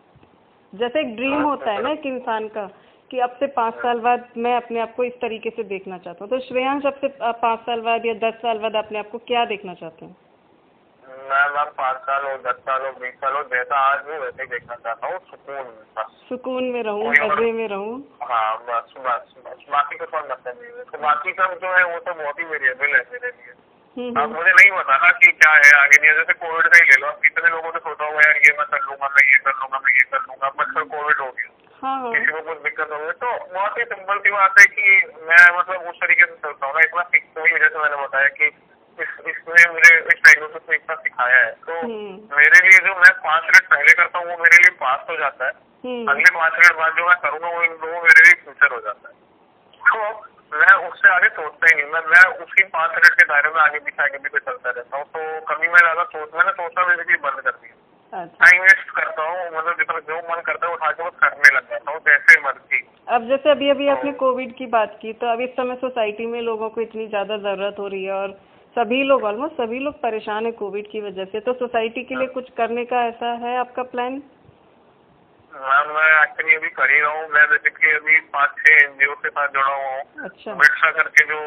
जैसे एक ड्रीम हाँ, होता है ना एक इंसान का कि अब से पाँच साल बाद मैं अपने आप को इस तरीके से देखना चाहता हूँ तो श्रेयांश अब से पाँच साल बाद या दस साल बाद अपने आप को क्या देखना चाहते हैं? मैं मैम पाँच साल हो दस साल हो बीस साल हो जैसा आज हूँ वैसे ही देखना चाहता हूँ सुकून में सुकून में रहूँ मज़े में रहूँ? हाँ बस बस बस। बाकी तो सब मतलब नहीं बाकी सब जो है वो तो बहुत ही वेरिएबल है। मेरे लिए अब हम्म। मुझे नहीं पता ना कि क्या है आगे नहीं जैसे कोविड का ही ले लो अब कितने लोगों ने सोचा हुआ यार ये मैं कर लूँगा मैं ये कर लूँगा मैं ये कर लूँगा सर कोविड हो गया हाँ, हाँ। किसी को कुछ दिक्कत हो गई तो बहुत ही सिंपल सी बात है कि मैं मतलब उस तरीके से चलता हूँ ना इतना फिक्स हुई जैसे मैंने बताया की इस इसने मुझे इस डायग्नोसिस में इतना सिखाया है तो हम्म। मेरे लिए जो मैं पाँच मिनट पहले करता हूँ वो मेरे लिए पास हो जाता है हम्म। अगले पाँच मिनट बाद जो मैं करूँगा वो इन लोगों मेरे लिए फ्यूचर हो जाता है तो मैं उससे आगे सोचता ही नहीं मैं मैं उसकी पाँच मिनट के दायरे में आगे पीछे आगे पीछे चलता रहता हूँ। तो कभी मैं ज़्यादा सोच मैंने सोचना बेसिकली बंद कर दिया। अच्छा। टाइम वेस्ट करता हूँ मतलब जितना जो मन करता है उठा के बस करने लग जाता हूँ जैसे मर्ज़ी। अब जैसे अभी अभी आपने कोविड की बात की तो अब इस समय सोसाइटी में लोगों को इतनी ज़्यादा ज़रूरत हो रही है और सभी लोग ऑलमोस्ट सभी लोग परेशान है कोविड की वजह से। तो सोसाइटी के लिए कुछ करने का ऐसा है आपका प्लान मैम मैं एक्चुअली अभी कर ही रहा हूँ। मैं बेसिकली अभी पाँच छह एनजीओ के साथ जुड़ा हुआ हूँ। अच्छा। बिट्सा करके जो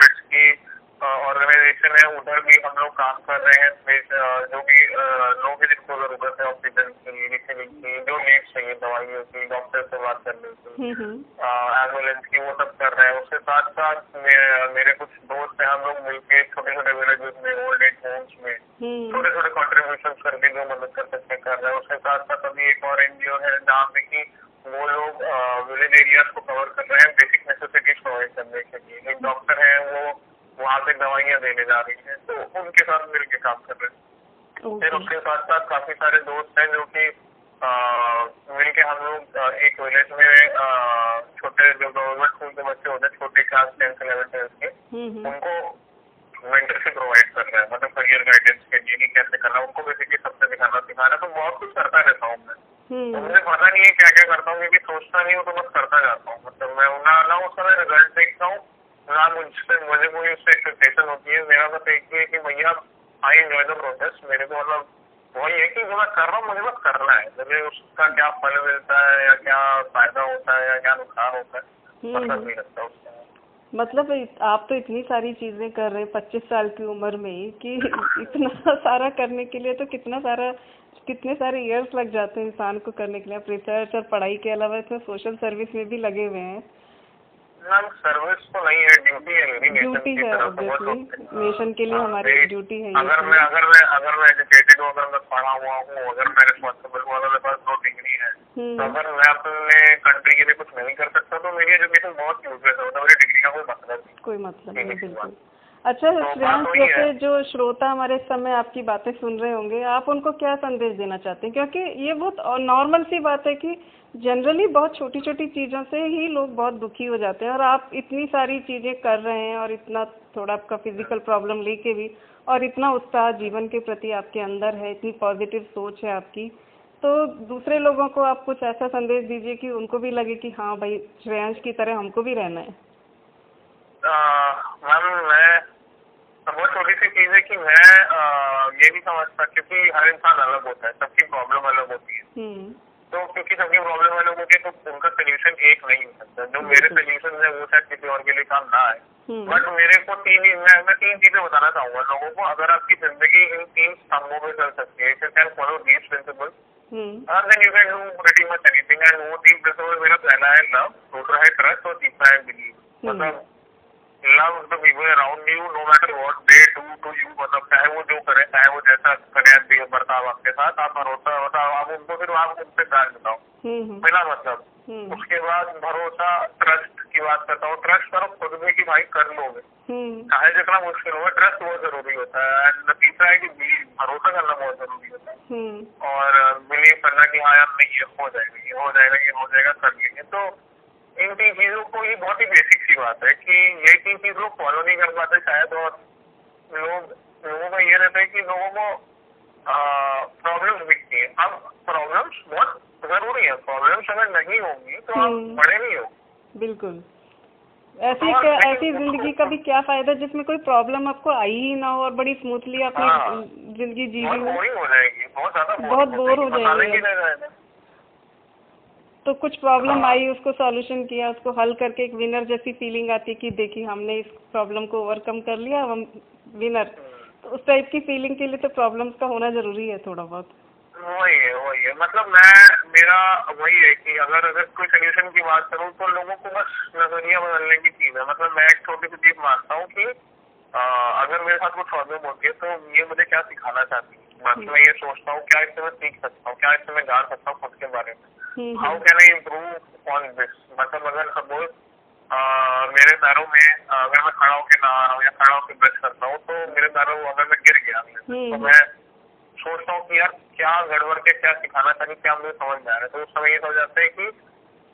बिट्स की ऑर्गेनाइजेशन है उधर भी हम लोग काम कर रहे हैं जो भी लोगों की जिनको ज़रूरत है ऑक्सीजन की रिफिलिंग की जो नीड्स चाहिए दवाइयों की डॉक्टर से बात करने की हम्म हम्म। एंबुलेंस की वो सब कर रहे हैं। उसके साथ साथ मेरे कुछ दोस्त हैं हम लोग मिलके छोटे छोटे विलेजेस में ओल्ड एज होम्स में हम्म। छोटे छोटे कॉन्ट्रीब्यूशन करके जो मदद कर सकते हैं कर रहे हैं। उसके साथ साथ अभी एक और एनजीओ है जहाँ पे कि वो लोग विलेज एरियाज़ को कवर कर रहे हैं बेसिक नेसेसिटीज प्रोवाइड करने के लिए। एक डॉक्टर है वो वहाँ पे दवाइयाँ देने जा रही है तो उनके साथ मिलके काम कर रहे हैं। फिर उसके साथ साथ काफ़ी सारे दोस्त हैं जो कि मिलके हम लोग एक विलेज में छोटे जो गवर्नमेंट स्कूल के बच्चे होते हैं छोटे क्लास टेंथ इलेवन ट्वेल्थ के हम्म हम्म। उनको मेंटरशिप प्रोवाइड कर रहे हैं मतलब करियर गाइडेंस के लिए कि कैसे करना है उनको बेसिकली सबसे दिखाना सिखा रहा है तो बहुत कुछ करता रहता हूँ मैं। तो हम्म। मुझे पता नहीं है क्या क्या करता हूँ क्योंकि सोचता नहीं हूँ तो बस करता जाता हूँ। मतलब मैं ना ना उस समय रिज़ल्ट देखता हूँ ना मुझसे मुझे कोई उससे एक्सपेक्टेशन होती है। मेरा बस एक ही है कि भैया आई एंजॉय द प्रोसेस मेरे को मतलब वही है कि जो मैं कर रहा हूँ मुझे बस करना है। मुझे उसका क्या फल मिलता है या क्या फ़ायदा होता है या क्या नुकसान होता है मतलब नहीं लगता उसका। मतलब आप तो इतनी सारी चीज़ें कर रहे हैं पच्चीस साल की उम्र में ही कि इतना (laughs) सारा करने के लिए तो कितना सारा कितने सारे इयर्स लग जाते हैं इंसान को करने के लिए। आप रिसर्च और पढ़ाई के अलावा इसमें सोशल सर्विस में भी लगे हुए हैं। मैम सर्विस तो नहीं है ड्यूटी है मेरी ड्यूटी है ऑब्वियसली नेशन के लिए हाँ, हमारी ड्यूटी है अगर मैं अगर मैं अगर मैं एजुकेटेड हूँ अगर मैं पढ़ा हुआ हूँ अगर मैं रिस्पॉन्सिबल हूँ अगर मेरे पास दो डिग्री है तो हम्म। अगर मैं अपने कंट्री के लिए कुछ नहीं कर सकता तो मेरी एजुकेशन बहुत यूजलेस है। मतलब मेरी डिग्री का कोई मतलब कोई मतलब नहीं बिल्कुल। अच्छा श्रेयांश जैसे जो श्रोता हमारे इस समय आपकी बातें सुन रहे होंगे आप उनको क्या संदेश देना चाहते हैं? क्योंकि ये बहुत नॉर्मल सी बात है कि जनरली बहुत छोटी छोटी चीज़ों से ही लोग बहुत दुखी हो जाते हैं और आप इतनी सारी चीज़ें कर रहे हैं और इतना थोड़ा आपका फ़िज़िकल प्रॉब्लम लेके भी और इतना उत्साह जीवन के प्रति आपके अंदर है इतनी पॉजिटिव सोच है आपकी तो दूसरे लोगों को आप कुछ ऐसा संदेश दीजिए कि उनको भी लगे कि हाँ भाई श्रेयांश की तरह हमको भी रहना है। मैम मैं बहुत छोटी सी चीज़ है कि मैं आ, ये नहीं समझता क्योंकि हर इंसान अलग होता है सबकी प्रॉब्लम अलग होती है। हम्म। तो क्योंकि सबकी प्रॉब्लम अलग होती है तो उनका सोल्यूशन एक नहीं हो सकता। जो मेरे सोल्यूशन है वो शायद किसी और के लिए काम ना आए। हम्म। बट मेरे को तीन ही मैं, मैं तीन चीज़ें बताना चाहूँगा लोगों को। अगर आपकी ज़िंदगी इन तीन स्तंभों में चल सकती है can follow these principle hmm. Then you can do pretty much anything and वो तीन प्रिंसिपल मेरा पहला है लव दूसरा है ट्रस्ट और तीसरा है बिलीव मतलब love the people around you no matter what they do to you मतलब चाहे वो जो करे चाहे वो जैसा करे भी बर्ताव आपके साथ आप भरोसा मतलब आप उनको फिर आप उनसे प्यार बताओ बिना मतलब। हम्म। उसके बाद भरोसा ट्रस्ट की बात करता हूँ ट्रस्ट करो खुद में कि भाई कर लोगे। हम्म। चाहे जितना मुश्किल हो ट्रस्ट बहुत ज़रूरी होता है। एंड तीसरा है कि भरोसा करना बहुत ज़रूरी होता है। हम्म। और बिलीव करना कि हाँ यार नहीं ये हो जाएगा ये हो जाएगा ये हो जाएगा कर लेंगे। तो इन चीज़ों को ये बहुत ही बेसिक सी बात है कि ये तीन चीज़ लोग फॉलो नहीं कर पाते शायद और लोग लोगों का ये रहता है कि लोगों को प्रॉब्लम्स दिखती है। अब प्रॉब्लम्स बहुत ज़रूरी है। प्रॉब्लम्स अगर नहीं होंगी तो आप हम्म। बड़े नहीं हो बिल्कुल। ऐसी ऐसी ज़िंदगी का भी क्या फ़ायदा जिसमें कोई प्रॉब्लम आपको आई ही ना हो और बड़ी स्मूथली अपनी हाँ। ज़िंदगी जी रही हो? हो बहुत ज़्यादा बहुत बोर हो जाएँगे। तो कुछ प्रॉब्लम हाँ। आई उसको सॉल्यूशन किया उसको हल करके एक विनर जैसी फीलिंग आती है कि देखिए हमने इस प्रॉब्लम को ओवरकम कर लिया हम विनर तो उस टाइप की फीलिंग के लिए तो प्रॉब्लम्स का होना ज़रूरी है थोड़ा बहुत। वही है वही है। मतलब मैं मेरा वही है कि अगर अगर कोई सोल्यूशन की बात करूँ तो लोगों को बस नज़रिया बदलने की चीज़ है। मतलब मैं एक छोटी सी चीज़ मानता हूँ कि आ, अगर मेरे साथ कोई प्रॉब्लम होती है तो ये मुझे क्या सिखाना चाहती है? बाकी मैं ये सोचता हूँ क्या इससे मैं सीख सकता हूँ क्या इससे मैं जान सकता हूँ खुद के बारे में? How can I improve on this मतलब अगर सपोज़ मेरे दारों में अगर मैं खड़ा होकर ना आ रहा हूँ या खड़ा होकर ब्रश करता हूँ तो मेरे दारों अगर मैं गिर गया तो हम्म। मैं सोचता हूँ कि यार क्या गड़बड़ के क्या सिखाना चाहिए क्या मुझे समझ में आ रहा है। तो उस समय ये हो जाता है कि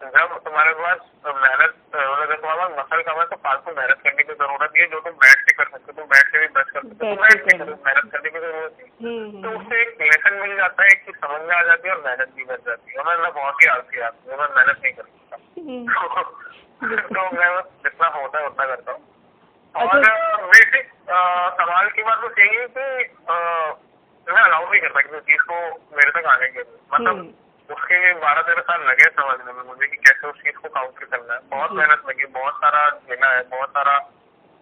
जब तुम्हारे पास मेहनत तुम्हारे पास मसल कम है तो फालतू मेहनत करने की ज़रूरत नहीं है। जो तुम बैठ के कर सकते हो तुम बैठ के भी ब्रश कर सकते हो। बैठ के मेहनत करने की ज़रूरत नहीं। हम्म तो हम्म। उससे एक लेसन मिल जाता है कि समझ में आ जाती है और मेहनत भी बच जाती है। मैं बहुत ही आलसी आदमी हूँ मैं मेहनत नहीं कर सकता। हम्म, तो मैं जितना होता है उतना करता हूँ। अच्छा। और बेसिक सवाल की बात बस यही है कि मैं अलाउ नहीं करता किसी चीज़ को मेरे तक आने के लिए। मतलब हम्म। उसके बारह तेरह साल लगे समझने में मुझे कि कैसे उस चीज़ को काउंटर करना है। बहुत मेहनत लगी बहुत सारा देना है बहुत सारा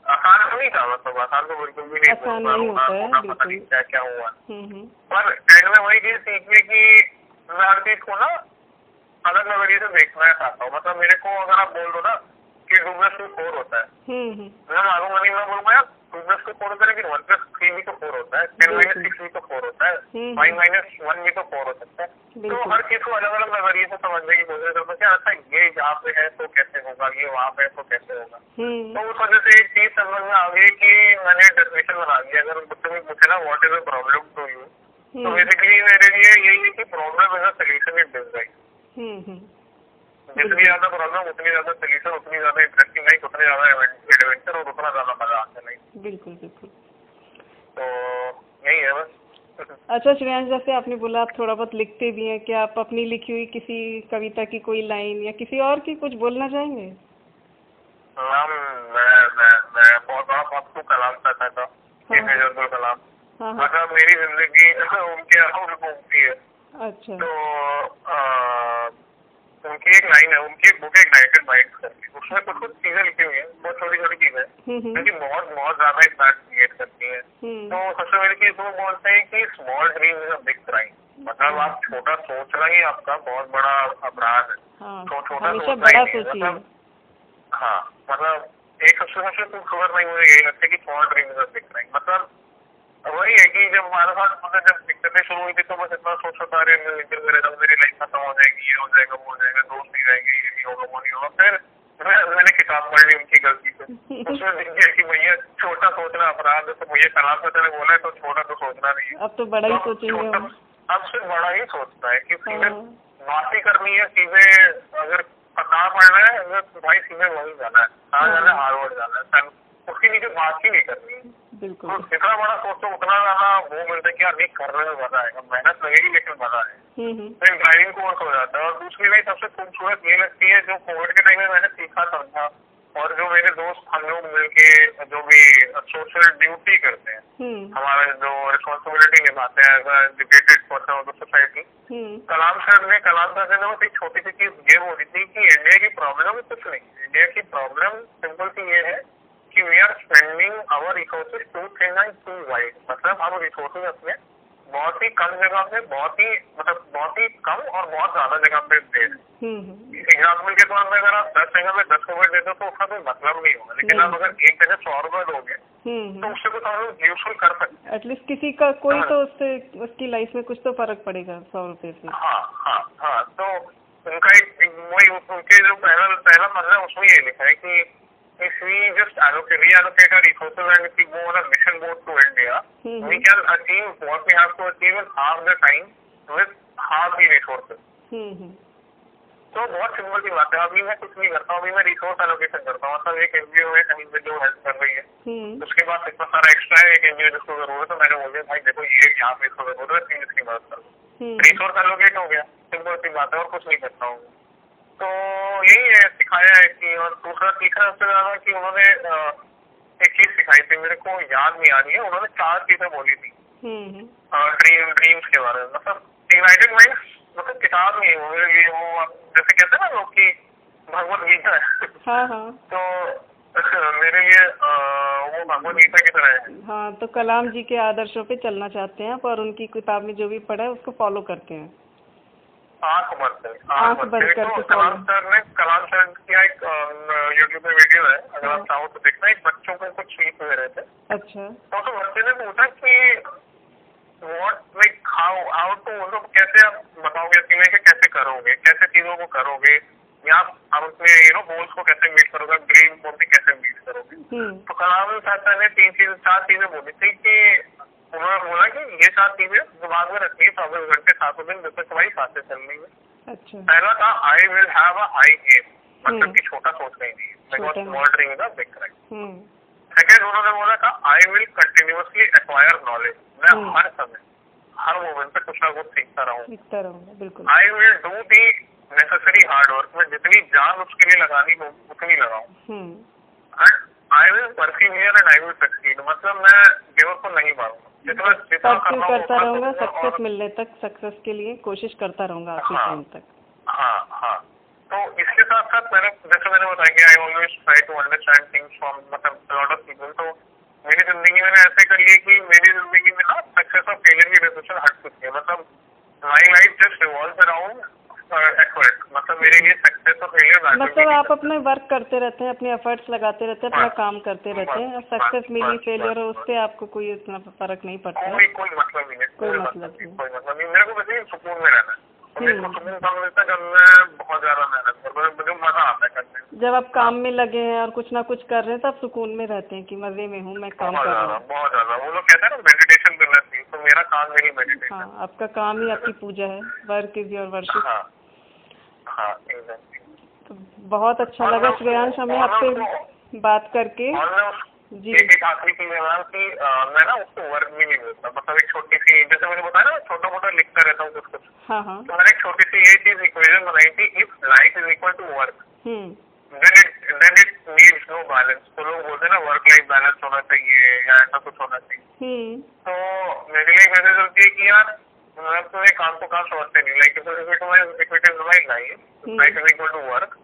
आसान तो नहीं था मतलब आसान तो बिल्कुल भी नहीं था। होता पता नहीं क्या क्या हुआ। हम्म हम्म। पर एंड में वही चीज़ सीखने की हर चीज़ को ना अलग नज़रिए से देखना चाहता हूँ। मतलब मेरे को अगर आप बोल दो ना कि टू फोर होता है। हम्म हम्म। मैं मालूँगा नहीं मैं बोलूँगा यार टू फोर होता है लेकिन वन प्लस थ्री भी तो फोर होता है टेन माइनस सिक्स भी तो फोर होता है। फाइव माइनस वन भी तो फोर हो सकता है। तो हर चीज़ को अलग अलग नज़रिए से समझने की कोशिश करता हूँ कि अच्छा ये यहाँ पे है तो कैसे होगा ये वहाँ पे है तो कैसे होगा? हम्म। तो उस वजह से एक चीज़ समझ में आ गई कि मैंने डेफिनेशन बना दिया। अगर मुझसे कोई पूछे ना what is a problem to you तो बेसिकली मेरे लिए यही है कि problem is a solution in design जितनी ज़्यादा प्रॉब्लम उतनी ज़्यादा सोल्यूशन उतनी ज़्यादा इंटरेस्टिंग लाइफ उतनी ज़्यादा एडवेंचर और उतना ज़्यादा मज़ा आता है बिल्कुल बिल्कुल। तो यही है बस। अच्छा श्रेयांश जैसे आपने बोला आप थोड़ा बहुत लिखते भी हैं क्या आप अपनी लिखी हुई किसी कविता की कोई लाइन या किसी और की कुछ बोलना चाहेंगे? मैम मैं मैं मैं बहुत बड़ा पप्पू कलाम चाहता था हाँ। कलाम। हाँ हाँ। मतलब मेरी ज़िंदगी (laughs) उनके अराउंड घूमती है। अच्छा। तो आ, उनकी एक लाइन है उनकी एक बुक है इग्नाइटेड माइंड करके उसमें कुछ कुछ चीज़ें लिखी हुई है बहुत छोटी छोटी चीज़ें। हम्म हम्म। बहुत बहुत ज़्यादा इम्पैक्ट क्रिएट करती है। हम्म। तो सबसे पहले चीज़ वो बोलते हैं कि small dream is a big crime मतलब आप छोटा सोचना ही आपका बहुत बड़ा अपराध है। हाँ तो छोटा सोचना ही है, मतलब हाँ मतलब एक सबसे सबसे खूबसूरत नहीं मुझे यही लगता है कि small dream is a big crime मतलब वही है कि जब हमारे साथ मतलब जब दिक्कतें शुरू हुई थी तो बस इतना सोच रहा था अरे मैं इंटर करे तो मेरी लाइफ खत्म हो जाएगी ये हो जाएगा वो हो जाएगा दोस्त नहीं रहेंगे ये नहीं होगा वो नहीं होगा। फिर मैं मैंने किताब पढ़ ली उनकी गलती से। (laughs) उसमें दिख गया कि भैया छोटा सोचना अपराध है तो भैया कलाम सर ने बोला है तो छोटा तो सोचना नहीं है। अब तो बड़ा ही तो सोचेंगे अब से बड़ा ही सोचता है कि चीज़ें हाँ। बात ही करनी है सीधे अगर पता पढ़ना है अगर भाई सीधे वही जाना है कहाँ जाना है हार्वर्ड जाना है उसके नीचे बात ही नहीं करनी। है बिल्कुल। तो जितना बड़ा सोचो उतना ज़्यादा वो मिलता है कि यार नहीं करने में मज़ा आएगा मेहनत लगेगी लेकिन मज़ा आएगा। हम्म हम्म। फिर ड्राइविंग कोर्स हो जाता है। और दूसरी लाइन सबसे खूबसूरत ये लगती है जो कोविड के टाइम में मैंने सीखा समझा और जो मेरे दोस्त हम लोग मिलके जो भी सोशल ड्यूटी करते हैं हम्म। हमारा जो रिस्पॉन्सिबिलिटी निभाते हैं as educated person of the society Kalam sir ने कलाम सर ने बस एक छोटी सी चीज़ ये बोली थी कि इंडिया की प्रॉब्लम कुछ नहीं इंडिया की प्रॉब्लम सिंपल सी ये है कि we are spending our resources to thing and to wide मतलब हम रिसोर्सेज अपने बहुत ही कम जगह पे बहुत ही मतलब बहुत ही कम और बहुत ज़्यादा जगह पे दे रहे हैं। हम्म हम्म। एग्ज़ाम्पल के तौर पर अगर आप दस जगह पे दस रुपए देते हो तो उसका कोई मतलब नहीं होगा। लेकिन आप अगर एक जगह सौ रुपए दोगे हम्म तो उससे कुछ हम लोग यूजफुल कर सकते हैं। एटलीस्ट किसी का कोई तो उससे उसकी लाइफ में कुछ तो फ़र्क पड़ेगा सौ रुपए से। हाँ हाँ हाँ। तो उनका एक वही उनके जो पहला पहला मतलब उसमें ये लिखा है कि if we just allocate reallocate our resources and if we go on a mission boat to India, hmm we can achieve what we have to achieve in half the time with half the resources. हम्म हम्म। तो बहुत simple सी बात है। अभी मैं कुछ नहीं करता हूँ अभी मैं रिसोर्स एलोकेशन करता हूँ। मतलब एक एनजीओ है कहीं पे जो हेल्प कर रही है। हम्म। उसके बाद इतना सारा एक्स्ट्रा है एक एनजीओ जिसको ज़रूरत है मैंने बोल दिया भाई देखो ये यहाँ पे इसको ज़रूरत है इसकी मदद करो। हम्म। रिसोर्स एलोकेट हो गया। सिंपल सी बात है और कुछ नहीं करता हूँ। तो यही है सिखाया है कि और दूसरा सीखा सबसे ज़्यादा कि उन्होंने एक चीज़ सिखाई थी मेरे को याद नहीं आ रही है उन्होंने चार चीज़ें बोली थी। हम्म ड्रीम ड्रीम्स के बारे में मतलब इग्नाइटेड माइंड मतलब किताब नहीं है वो लिए वो जैसे कहते हैं ना लोग की भगवत गीता है। हाँ हाँ। तो (laughs) मेरे लिए वो भगवत गीता की तरह है। हाँ तो कलाम जी के आदर्शों पे चलना चाहते हैं आप और उनकी किताब में जो भी पढ़ा है उसको फॉलो करते हैं। आँख बंद करें आँख बंद। करके तो कलाम सर ने कलाम सर की एक यूट्यूब पे वीडियो है अगर आप चाहो तो देखना एक बच्चों को कुछ सीख दे रहे थे अच्छा। तो बच्चे ने पूछा कि what like how how to मतलब कैसे आप बताओगे कि मैं कैसे करोगे कैसे चीज़ों को करोगे या आप अपने यू नो गोल्स को कैसे मीट करोगे ड्रीम को कैसे मीट करोगे। हम्म। तो कलाम सर ने तीन चीज़ चार चीज़ें बोली थी कि उन्होंने बोला कि ये चार चीज़ें दिमाग में रखनी है चौबीस घंटे सातों दिन जब तक तुम्हारी साँसें चलनी है। अच्छा। पहला था I will have I am मतलब हम्म। कि छोटा सोचना ही। नहीं। बिकॉज़ छोटा। Small dream is a big crime second उन्होंने बोला था I will continuously acquire knowledge मैं हम्म। हर समय हर मोमेंट पे कुछ ना कुछ सीखता रहूँ। I will do the necessary hard work में जितनी जान उसके लिए लगानी उतनी लगाऊँ। And I will persevere and I will succeed मतलब मैं गिव को नहीं मारूँगा परस्यू करता रहूँगा सक्सेस मिलने तक सक्सेस के लिए कोशिश करता रहूँगा आखिरी हाँ। टाइम तक। हाँ हाँ। तो इसके साथ साथ मैंने जैसे मैंने बताया कि I always try to understand things from मतलब लॉट ऑफ़ पीपल तो मेरी ज़िंदगी मैंने ऐसे कर लिया कि मेरी ज़िंदगी में ना सक्सेस और फेलियर की डिस्कशन हट चुकी है। मतलब my life just revolve around मतलब मेरे लिए सक्सेस और फेलियर मतलब आप अपने वर्क करते रहते हैं अपने एफर्ट्स लगाते रहते हैं अपना काम करते रहते हैं। सक्सेस मिली फेलियर हो उससे आपको कोई इतना फ़र्क नहीं पड़ता। कोई कोई मतलब नहीं है। कोई मतलब नहीं। कोई मतलब नहीं। मेरे को बस सुकून में रहना है। हम्म। जब आप काम में लगे हैं और कुछ ना कुछ कर रहे हैं तब सुकून में रहते हैं कि मज़े में हूँ मैं काम कर रहा हूँ। बहुत ज़्यादा। वो लोग कहते हैं ना मेडिटेशन करना चाहिए। तो मेरा काम मेरी मेडिटेशन हाँ आपका काम ही आपकी पूजा है। Work is your worship. तो बहुत अच्छा लगा श्रेयांश हमें आपसे बात करके। जी। एक आखिरी चीज़ है मैम कि मैं ना उसको वर्क भी नहीं बोलता मतलब एक छोटी सी जैसे मैंने बताया ना छोटा मोटा लिखता रहता हूँ कुछ कुछ हाँ हाँ। तो मैंने एक छोटी सी ये चीज़ इक्वेशन बनाई थी if life is equal to work then it then it needs no balance तो लोग बोलते हैं ना वर्क लाइफ बैलेंस होना चाहिए या ऐसा कुछ होना चाहिए। हम्म। तो मेरे लिए मैसेज होती है कि यार मतलब तुम्हें काम को काम समझते नहीं like if it is my life life is equal to work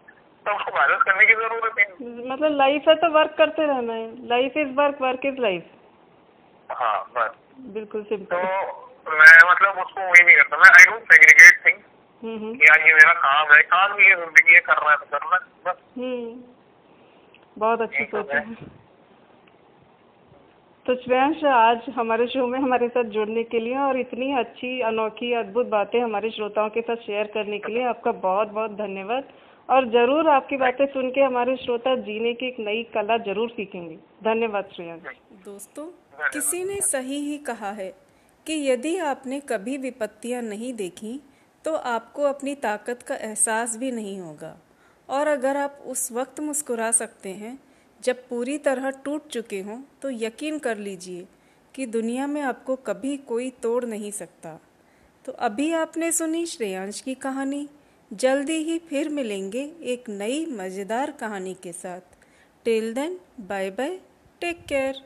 तो उसको बैलेंस करने की ज़रूरत है मतलब लाइफ है तो वर्क करते रहना है। Life is work work is life हाँ बस। बिल्कुल तो मैं मतलब उसको वही नहीं करता। मैं आई डोंट सेग्रीगेट कि यार ये मेरा काम है काम है ज़िंदगी है करना है तो करना बस। हम्म। बहुत अच्छी तो सोच। है। तो श्रेयांश आज हमारे शो में हमारे साथ जुड़ने के लिए और इतनी अच्छी, अनोखी, अद्भुत बातें हमारे श्रोताओं के साथ शेयर करने के लिए आपका बहुत बहुत धन्यवाद। और ज़रूर आपकी बातें सुन के हमारे श्रोता जीने की एक नई कला ज़रूर सीखेंगे। धन्यवाद श्रेयांश दोस्तों, किसी ने सही ही कहा है कि यदि आपने कभी विपत्तियाँ नहीं देखी तो आपको अपनी ताकत का एहसास भी नहीं होगा। और अगर आप उस वक्त मुस्कुरा सकते हैं जब पूरी तरह टूट चुके हों तो यकीन कर लीजिए कि दुनिया में आपको कभी कोई तोड़ नहीं सकता। तो अभी आपने सुनी श्रेयांश की कहानी। जल्दी ही फिर मिलेंगे एक नई मज़ेदार कहानी के साथ। Tell then bye bye take care